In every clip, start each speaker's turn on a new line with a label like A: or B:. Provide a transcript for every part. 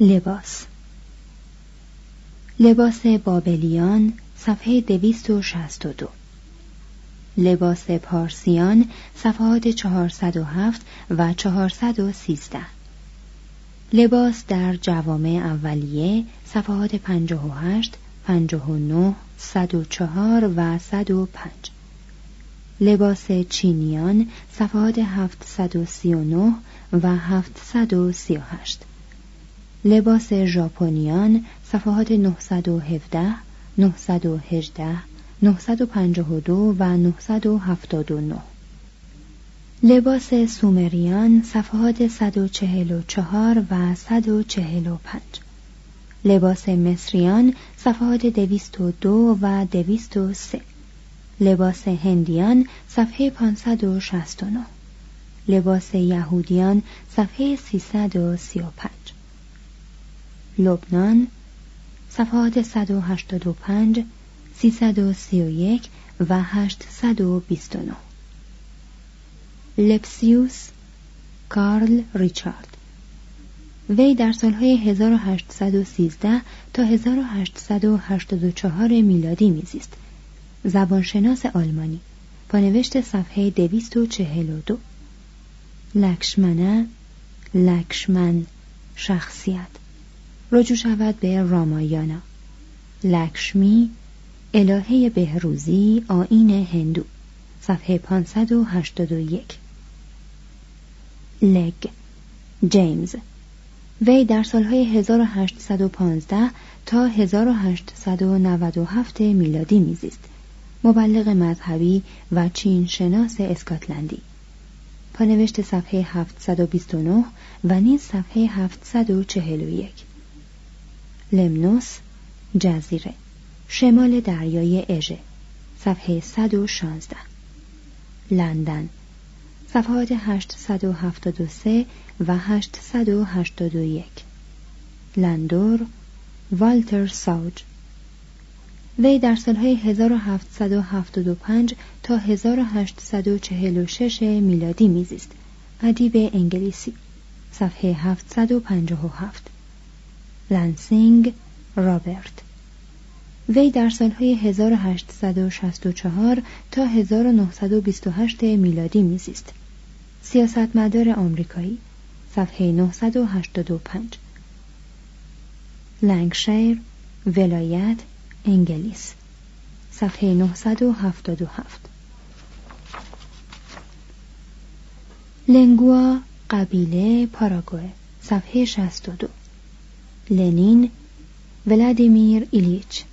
A: لباس. لباس بابلیان صفحه 262 لباس پارسیان صفحات 407 و 413 لباس در جوامع اولیه صفحات 58 59 104 و 105 لباس چینیان صفحات 739 و 738 لباس ژاپنیان صفحات 917 918 952 و 979 لباس سومریان صفحات 144 و 145 لباس مصریان صفحات 202 و 203 لباس هندیان صفحه 569 لباس یهودیان صفحه 335 لبنان صفحات 185 331 و 829 لپسیوس کارل ریچارد. وی در سالهای 1813 تا 1884 میلادی میزیست. زبانشناس آلمانی. پانوشت صفحه 242 لکشمنه لکشمن شخصیت. رجوع شود به رامایانا. لکشمی الهه بهروزی آین هندو. صفحه 581 لگ. جیمز. وی در سالهای 1815 تا 1897 میلادی میزیست. مبلغ مذهبی و چین شناس اسکاتلندی. پانوشت صفحه 729 و نیز صفحه 741 لمنوس جزیره شمال دریای اژه صفحه 116 لندن صفحات 873 و 881 لندور والتر ساوج. وی در سالهای 1775 تا 1846 میلادی میزیست. ادیب انگلیسی صفحه 757 لنسینگ رابرت. وی در سالهای 1864 تا 1928 میلادی میزیست. سیاستمدار آمریکایی صفحه 985 لنگشیر ولایت انگلیس. صفحه 977 لنگوا قبیله پاراگوه صفحه 62 لنین ولادیمیر ایلیچ.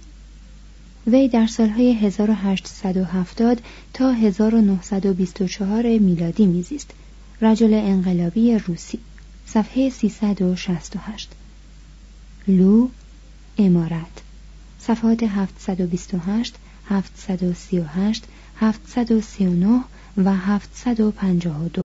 A: وی در سالهای 1870 تا 1924 میلادی میزیست. رجل انقلابی روسی. صفحه 368 لو امارت. صفحات 728 738 739 و 752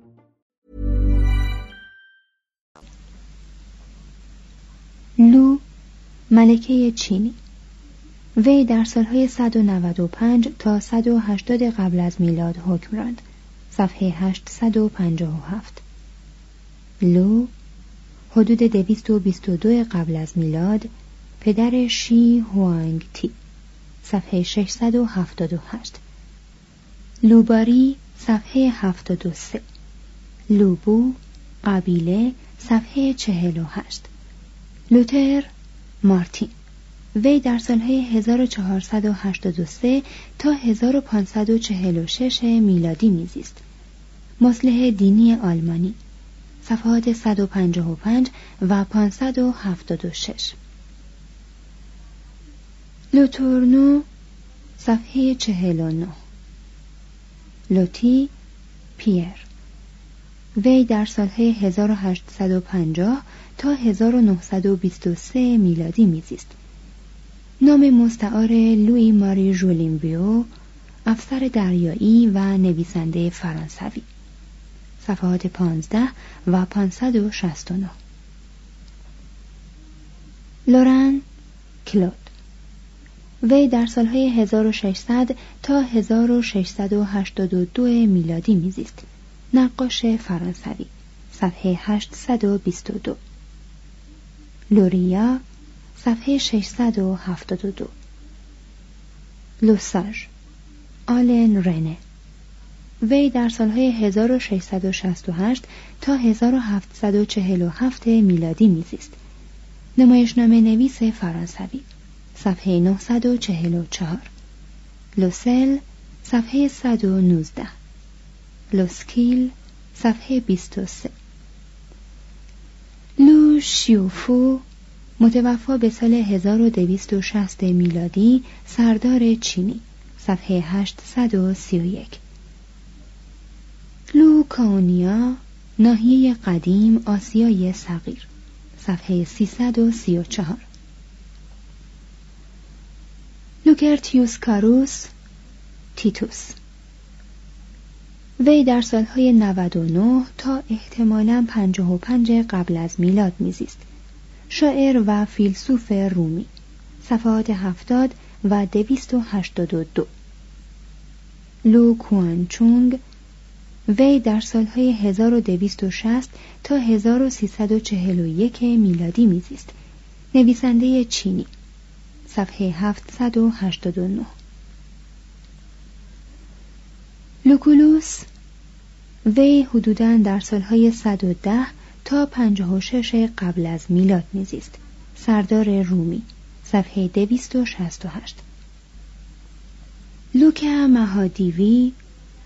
A: لو ملکه چینی وی در سالهای 195 تا 180 قبل از میلاد حکم راند. صفحه 857 لو حدود 222 قبل از میلاد پدر شی هوانگ تی. صفحه 678 لوباری صفحه 73 لوبو قبیله صفحه 48 لوتر مارتین. وی در سالهای 1483 تا 1546 میلادی میزیست. مصلح دینی آلمانی. صفحات 155 و 576 لوتورنو صفحه 49 لوتی پیر. وی در سالهای 1850 تا 1923 میلادی میزیست. نام مستعار لوی ماری ژولینبیو افسر دریایی و نویسنده فرانسوی. صفحات 15 و 569 لورن کلود. وی در سالهای 1600 تا 1682 میلادی میزیست. نقاش فرانسوی. صفحه 822 لوریا صفحه 672 لوساژ آلن رنه. وی در سالهای 1668 تا 1747 میلادی میزیست. نمایشنامه نویس فرانسوی صفحه 944 لوسل صفحه 119 لوسکیل صفحه 23 لو شیوفو متوفا به سال 1260 میلادی سردار چینی صفحه 831 لو کاونیا ناحیه قدیم آسیای صغیر صفحه 334 لوکرتیوس کاروس تیتوس. وی در سالهای 99 تا احتمالا 55 قبل از میلاد میزیست. شاعر و فیلسوف رومی. صفحات 70 و 282 لو کوانچونگ وی در سالهای 1260 تا 1341 میلادی میزیست. نویسنده چینی. صفحه 789 لوکولوس وی حدوداً در سالهای 110 تا 56 قبل از میلاد میزیست. سردار رومی صفحه 268 لوکا مهادیوی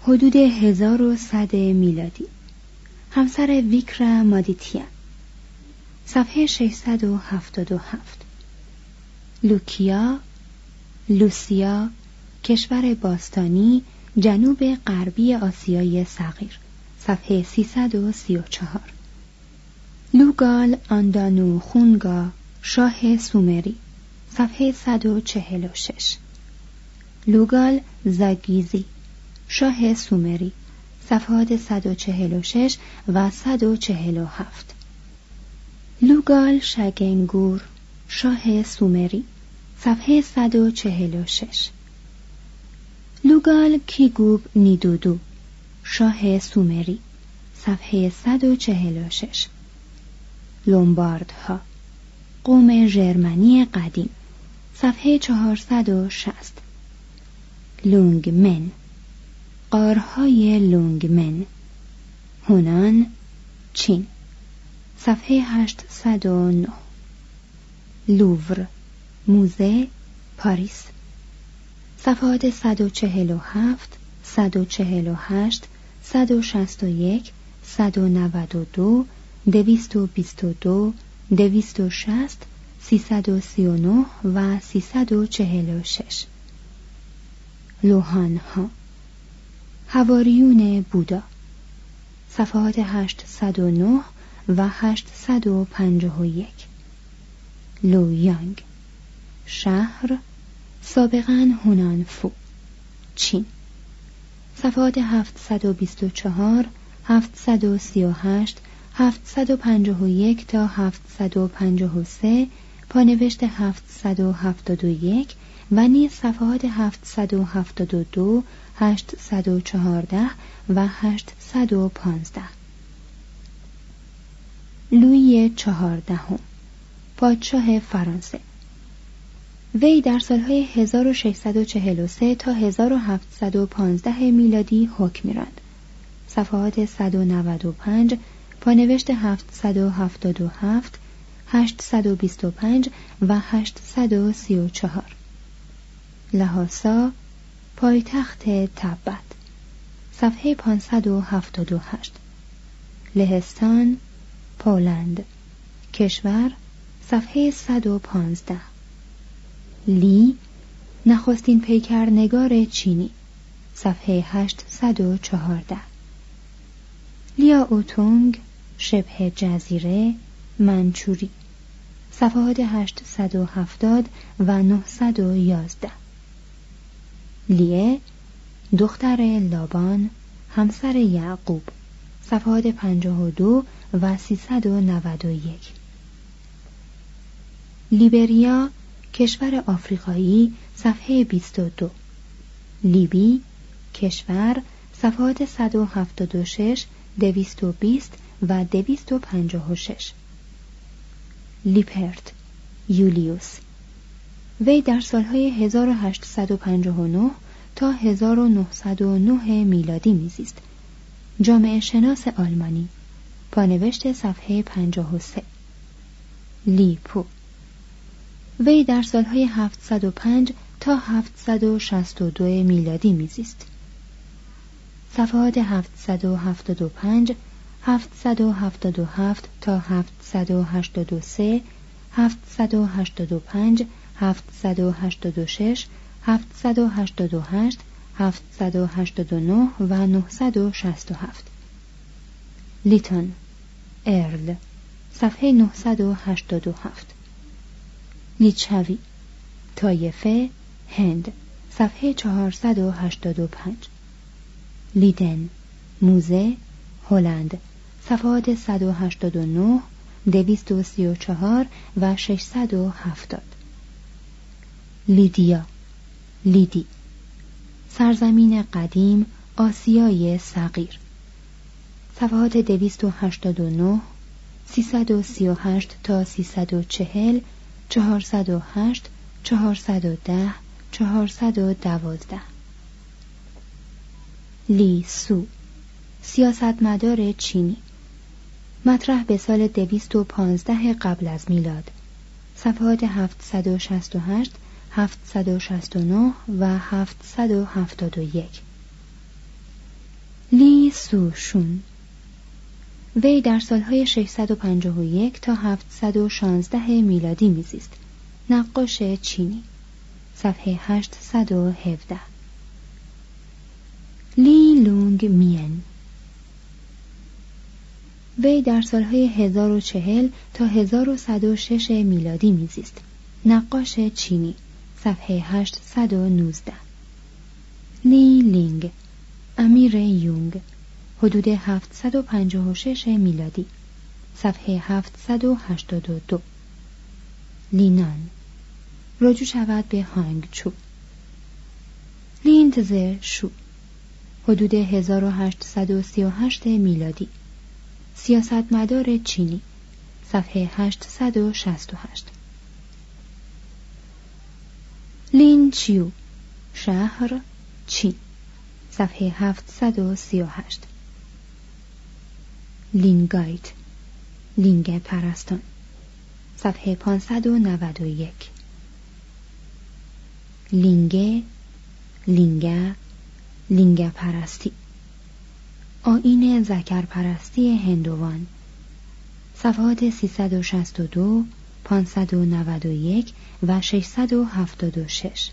A: حدود 1100 میلادی. همسر ویکرا مادیتیان صفحه 677 لوکیا لوسیا کشور باستانی جنوب غربی آسیای صغیر. صفحه 334 لوگال آندانو خونگا شاه سومری. صفحه 146 لوگال زاگیزی شاه سومری. صفحات 146 و 147 لوگال شگنگور شاه سومری. صفحه 146 لوگال کیگوب نیدودو. شاه سومری صفحه 146 لومباردها قوم ژرمنی قدیم صفحه 460 لونگمن قارهای لونگمن. هونان چین. صفحه 809 لوور موزه پاریس. صفحات 147 148 161 192 222 260 339 و 346 لوهان ها هواریون بودا. صفحات 809 و 851 لویانگ. شهر سابقا هونانفو. چین. صفحات 724 738 751 تا 753 پانوشت 771 و نیز صفحات 772 814 و 815 لویی چهاردهم. پادشاه فرانسه. وی در سالهای 1643 تا 1715 میلادی حکم راند. صفحات 195 پانوشت 777 825 و 834 لحاسا پایتخت تبت. صفحه 578 لهستان پولند. کشور صفحه 115 لی نخستین پیکرنگار چینی صفحه 814 لیا اوتونگ شبه جزیره منچوری صفحات 870 و 911 لیه دختر لابان همسر یعقوب صفحات 52 و 391 لیبریا کشور آفریقایی صفحه 22 لیبی کشور صفحات 176 220 و 256 لیپرت یولیوس. وی در سالهای 1859 تا 1909 میلادی میزیست. جامعه شناس آلمانی. پانوشت صفحه 53 لیپو. وی در سالهای 705 تا 762 میلادی میزیست. صفحات 775 777 تا 783 785 786 788 789 و 967 لیتون ارل صفحه 987 لیچوی تایفه هند صفحه 485 لیدن موزه هلند صفحات 189 234 و 670 لیدیا لیدی سرزمین قدیم آسیای صغیر. صفحات 289 338 تا 340 408 410 412 لی سو سیاستمدار چینی. مطرح به سال 215 قبل از میلاد. صفحات 768 769 و 771 لی سوشون وی در سالهای 651 تا 716 میلادی میزیست. نقاش چینی. صفحه 817 لی لونگ مین. وی در سالهای 1040 تا 1106 میلادی میزیست. نقاش چینی. صفحه 819 لی لینگ. امیر یونگ. حدود 756 میلادی. صفحه 782 لینان. رجوع شود به هانگ چو لیندز شو حدود 1838 میلادی. سیاستمدار چینی. صفحه 868 لین چیو شهر چین. صفحه 738 لینگایت لینگ پرستان صفحه 591 لینگه لینگه لینگ پرستی. آین زکر پرستی هندوان صفحات 362 591 و 676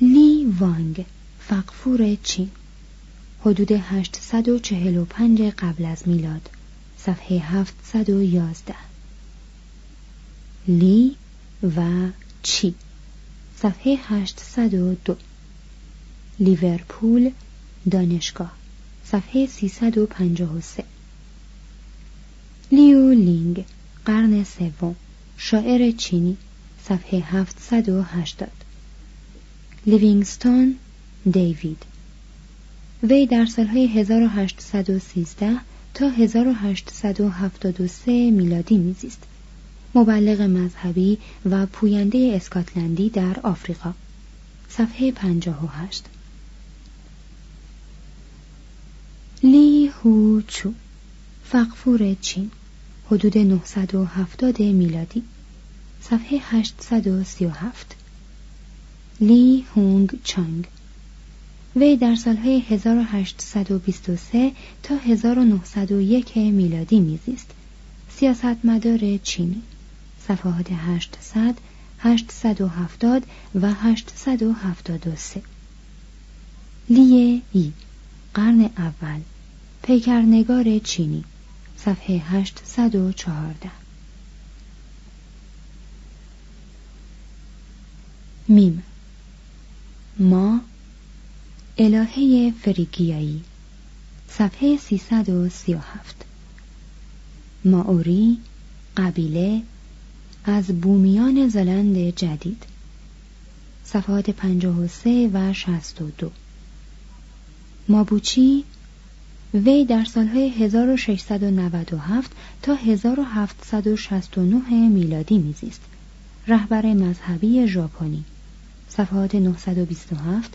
A: لی وانگ فقفور چین. حدود 845 قبل از میلاد صفحه 711 لی و چی؟ صفحه 802 لیورپول دانشگاه صفحه 353 لیو لینگ قرن سوم شاعر چینی صفحه 780 لیوینگستون دیوید. وی در سالهای 1813 تا 1873 میلادی میزیست. مبلغ مذهبی و پوینده اسکاتلندی در آفریقا. صفحه 58 لی هو چو فقفور چین حدود 970 میلادی. صفحه 837 لی هونگ چانگ. وی در سالهای 1823 تا 1901 میلادی میزیست. سیاستمدار چینی صفحات 800 870 و 873 لیه ای قرن اول پیکرنگار چینی صفحه 814 میم. ما الهه فریگیایی صفحه 337 ماوری قبیله از بومیان زلند جدید صفحات 53 و 62 مابوچی وی در سالهای 1697 تا 1769 میلادی میزیست. رهبر مذهبی ژاپنی صفحات 927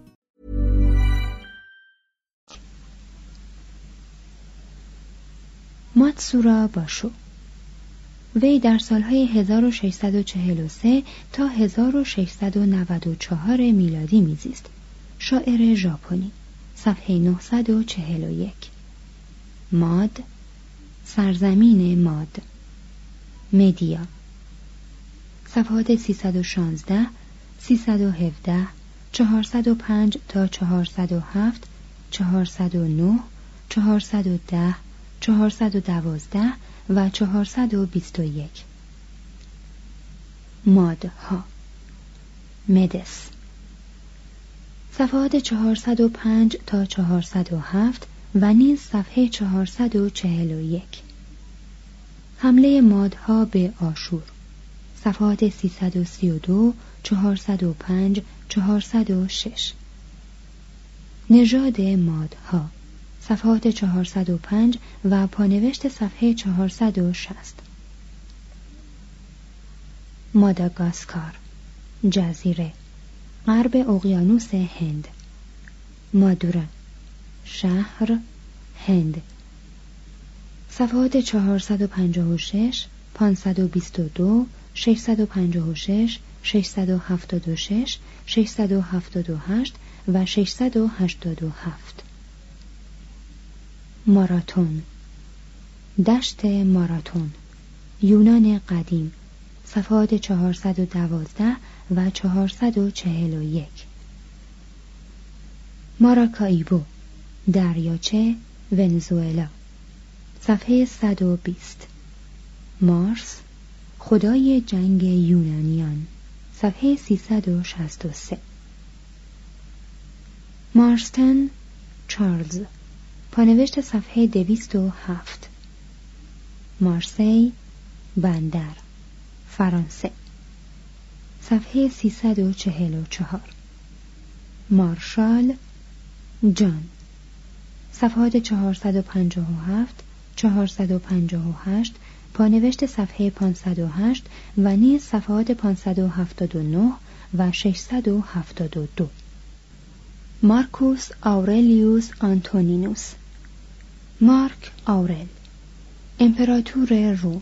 A: ماتسورا باشو وی در سالهای 1643 تا 1694 میلادی میزیست. شاعر ژاپنی. صفحه 941 ماد. سرزمین ماد. مدیا. صفحات 316 317 405 تا 407 409 410 412 و 421 مادها. مدس. صفحات 405 تا 407 و نیز صفحه 441 حمله مادها به آشور. صفحات 332 405 406 نژاد مادها. صفحات 405 و پانوشت صفحه 460 ماداگاسکار جزیره غرب اقیانوس هند. مادورا شهر هند. صفحات 456 522 656 676 678 و 687 ماراتون. دشت ماراتون. یونان قدیم. صفحات 412 و 441 ماراکایبو دریاچه ونزوئلا. صفحه 120 مارس خدای جنگ یونانیان. صفحه 363 مارستن چارلز. پانوشت صفحه 207 مارسی بندر فرانسه. صفحه 344 مارشال جان. صفحات 457 458 پانوشت صفحه 508 و نیز صفحات 579 و 672 مارکوس آورلیوس آنتونینوس. مارک آورل امپراتور روم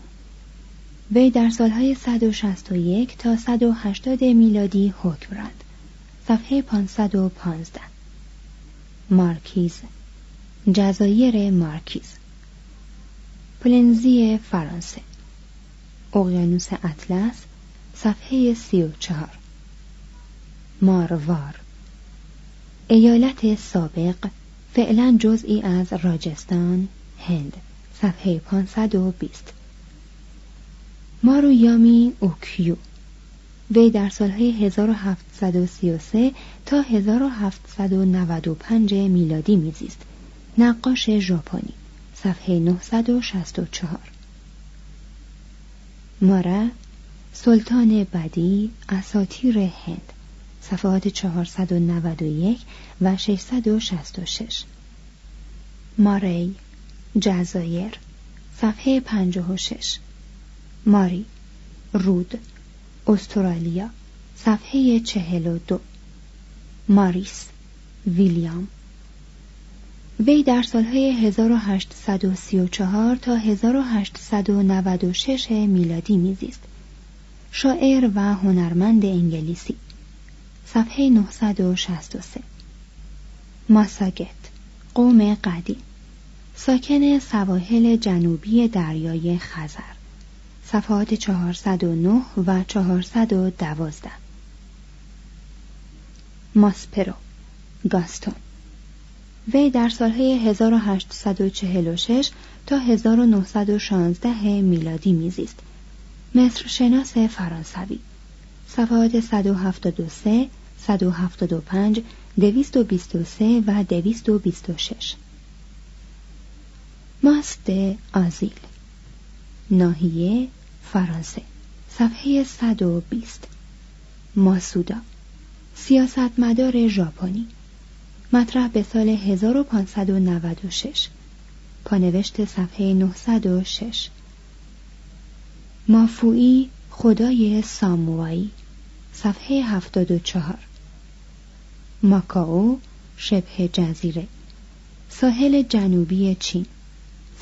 A: وی در سالهای 161 تا 180 میلادی حکم راند صفحه 515 مارکیز جزایر مارکیز. پلنزی فرانسه. اقیانوس اطلس صفحه 34 ماروار. ایالت سابق فعلا جزئی از راجستان هند. صفحه 520 مارویامی اوکیو. وی در سالهای 1733 تا 1795 میلادی میزیست. نقاش ژاپنی. صفحه 964 مارا سلطان بدی اساتیر هند. صفحات 491 و 666 ماری جزایر صفحه 56 ماری رود استرالیا صفحه 42 ماریس ویلیام. وی در سالهای 1834 تا 1896 میلادی میزیست. شاعر و هنرمند انگلیسی. صفحه 963 ماساگت قوم قدیم. ساکن سواحل جنوبی دریای خزر. صفحات 409 و 412 ماسپرو گاستون. وی در سالهای 1846 تا 1916 میلادی میزیست. مصر شناس فرانسوی. صفحات 173 175 223 و 226 ماست آزیل. ناحیه فرانسه. صفحه 120 ماسودا. سیاستمدار ژاپنی. مطرح به سال 1596 پانوشت صفحه 906 مافوئی خدای ساموایی. صفحه 74 ماکاو شبه جزیره. ساحل جنوبی چین.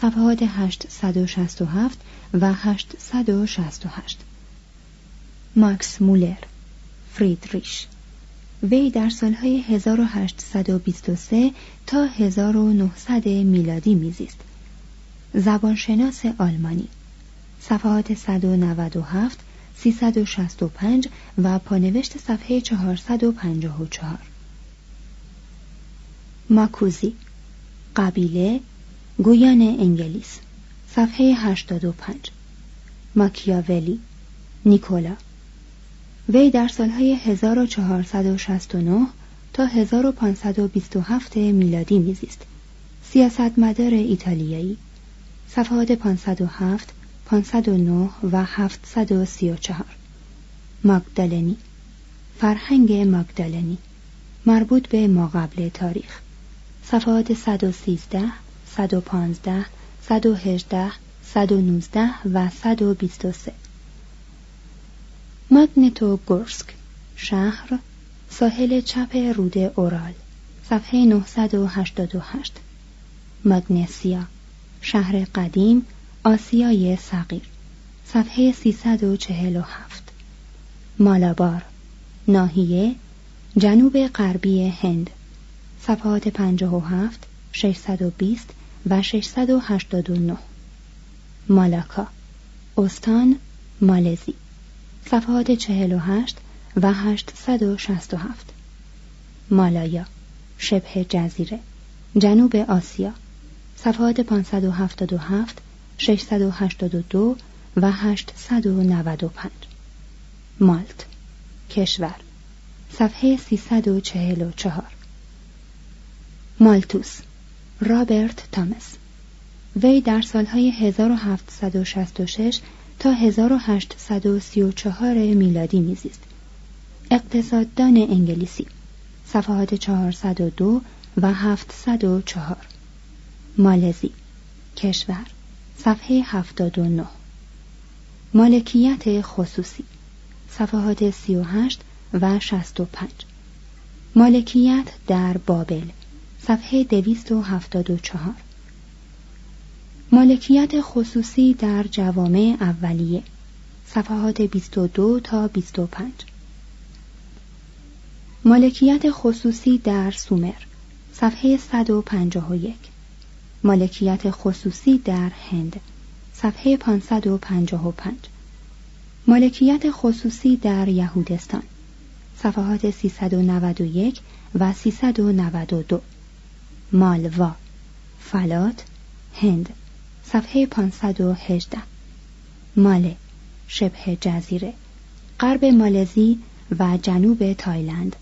A: صفحات 867 و 868 ماکس مولر فریدریش. وی در سالهای 1823 تا 1900 میلادی میزیست. زبانشناس آلمانی. صفحات 197 365 و پانوشت صفحه 454 ماکوزی قبیله گویان انگلیس صفحه 85 ماکیاولی نیکولا. وی در سالهای 1469 تا 1527 میلادی میزیست. سیاستمدار ایتالیایی صفحات 507 509 و 734 ماگدالنی فرهنگ ماگدالنی مربوط به ماقبل تاریخ. صفحات 113 115 118 119 و 123 ماگنتو گورسک شهر ساحل چپ رود اورال صفحه 988 مگنسیا شهر قدیم آسیای صغیر صفحه 347 مالابار ناحیه جنوب غربی هند. صفحات 57 620 و 689 مالاکا. استان مالزی. صفحات 48 و 867 مالایا. شبه جزیره. جنوب آسیا. صفحات 577 682 و 895 مالت. کشور. صفحه 344 مالتوس. رابرت تامس. وی در سالهای 1766 تا 1834 میلادی میزیست. اقتصاددان انگلیسی. صفحات 402 و 704 مالزی. کشور. صفحه 79 مالکیت خصوصی. صفحات 38 و 65 مالکیت در بابل. صفحه 274 مالکیت خصوصی در جوامع اولیه. صفحات 22 تا 25 مالکیت خصوصی در سومر. صفحه 151 مالکیت خصوصی در هند. صفحه 555 مالکیت خصوصی در یهودستان. صفحات 391 و 392 مالوا. فلات هند. صفحه 518 ماله شبه جزیره. غرب مالزی و جنوب تایلند.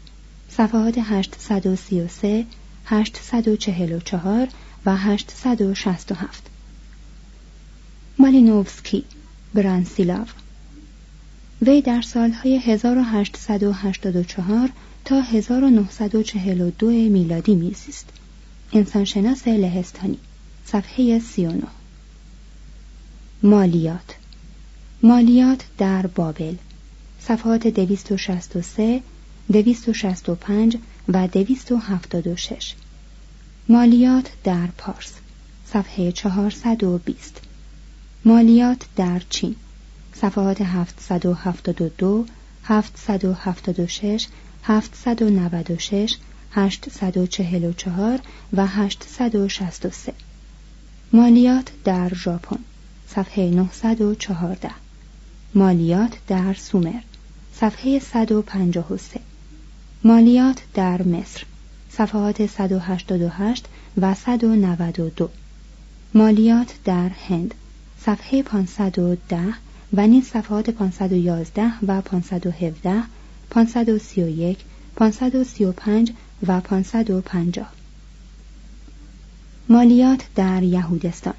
A: صفحات 833 844 و 867 مالینوفسکی برانسیلاو. وی در سالهای 1884 تا 1942 میلادی میزیست. انسانشناس لهستانی صفحه 39 مالیات. مالیات در بابل. صفحات 263 265 و 276 مالیات در پارس. صفحه 420 مالیات در چین. صفحات 772 776 796 844 و 863 مالیات در ژاپن صفحه 914 مالیات در سومر صفحه 153 مالیات در مصر صفحات 188 و 192 مالیات در هند صفحه 510 و نیز صفحات 511 و 517 531 535 و 550 مالیات در یهودستان.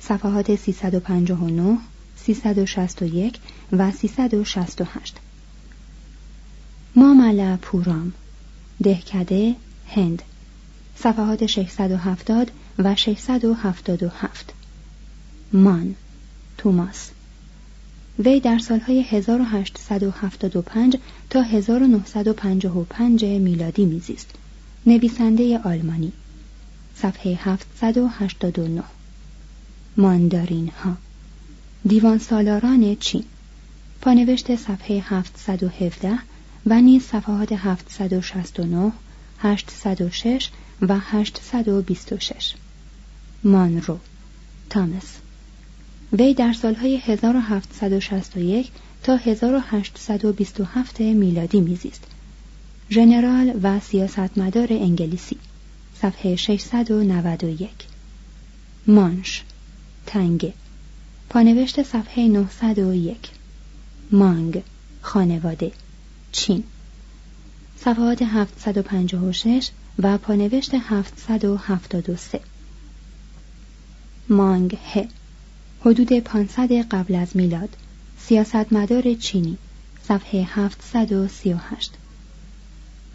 A: صفحات 359 361 و 368 ماملا پورام دهکده هند. صفحات 670 و 677 مان توماس. وی در سالهای 1875 تا 1955 میلادی میزیست. نویسنده آلمانی. صفحه 789 ماندارین ها دیوان سالاران چین. پانوشت صفحه 717 و نیز صفحات 769 806 و 826 مانرو. تامس. وی در سالهای 1761 تا 1827 میلادی میزیست. ژنرال و سیاستمدار انگلیسی. صفحه 691 مانش تنگه. پانوشت صفحه 901 مانگ خانواده. چین. صفحات 756 و پانوشت 773 مانگ ه. حدود 500 قبل از میلاد. سیاستمدار چینی. صفحه 738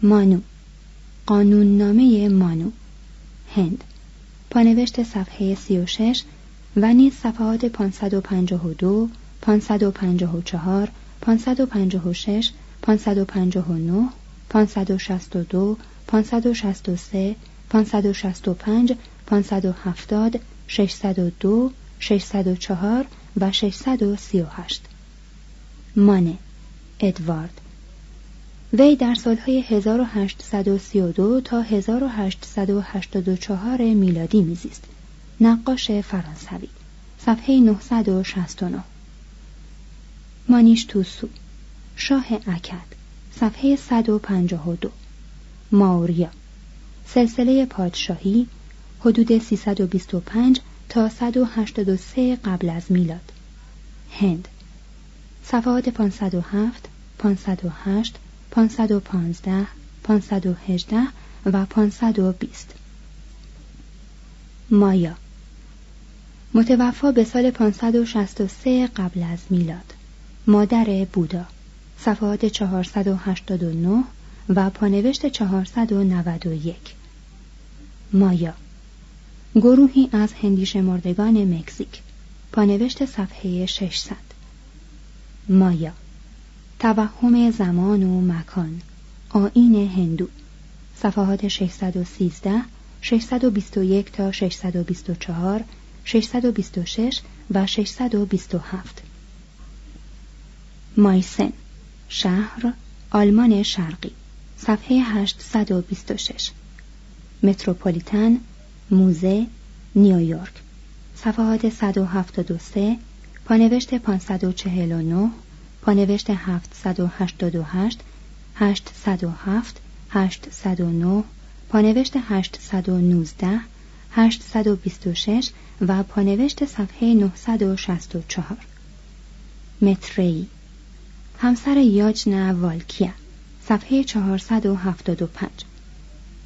A: مانو. قانوننامه مانو. هند. پانوشت صفحه 36 و نیز صفحات 552 554 556 559 562 563 565 570 602 604 و 638 مانه ادوارد. وی در سالهای 1832 تا 1884 میلادی میزیست. نقاش فرانسوی. صفحه 969 مانیش توسو. شاه اکد. صفحه 152 ماوریا. سلسله پادشاهی حدود 325 تا 183 قبل از میلاد. هند. صفحات 507 508 515 518 و 520 مایا. متوفا به سال 563 قبل از میلاد. مادر بودا. صفحات 489 و پانوشت 491 مایا. گروهی از هندی شمردگان مکزیک پانوشت صفحه 600 مایا توهم زمان و مکان آین هندو صفحات 613 621 تا 624 626 و 627 مایسن شهر آلمان شرقی صفحه 826 متروپولیتن موزه نیویورک. صفحات 173 پانوشت 549 پانوشت 788 807 809 پانوشت 819 826 و پانوشت صفحه 964 متری. همسر یاجنا والکیا. صفحه 475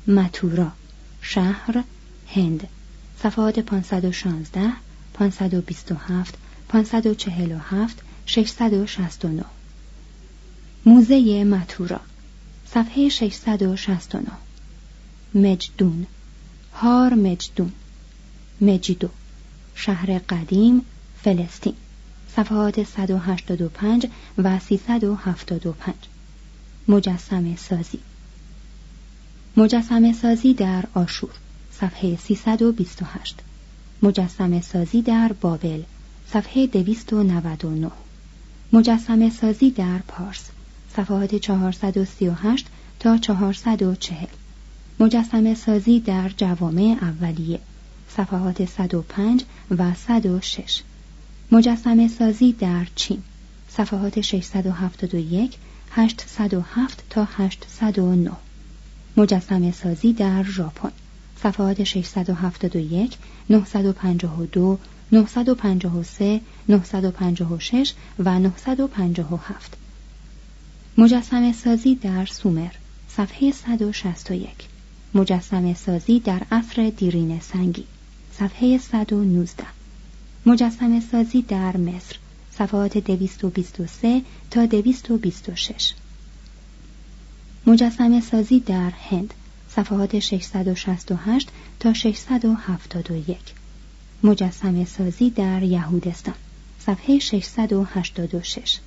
A: متورا. شهر هند. صفحات 516 527 547 669 موزه متورا. صفحه 669 مجدون. هار مجدون. مجیدو. شهر قدیم فلسطین. صفحات 185 و 375 مجسم سازی. مجسم سازی در آشور. صفحه 328 مجسم سازی در بابل صفحه 299 مجسم سازی در پارس صفحات 438 تا 440 مجسم سازی در جوامع اولیه صفحات 105 و 106 مجسم سازی در چین صفحات 671 807 تا 809 مجسم سازی در ژاپن. صفحات 671 952 953 956 و 957 مجسم سازی در سومر صفحه 161 مجسم سازی در عصر دیرین سنگی صفحه 119 مجسم سازی در مصر صفحات 223 تا 226 مجسم سازی در هند صفحات 668 تا 671 مجسم سازی در یهودستان صفحه 686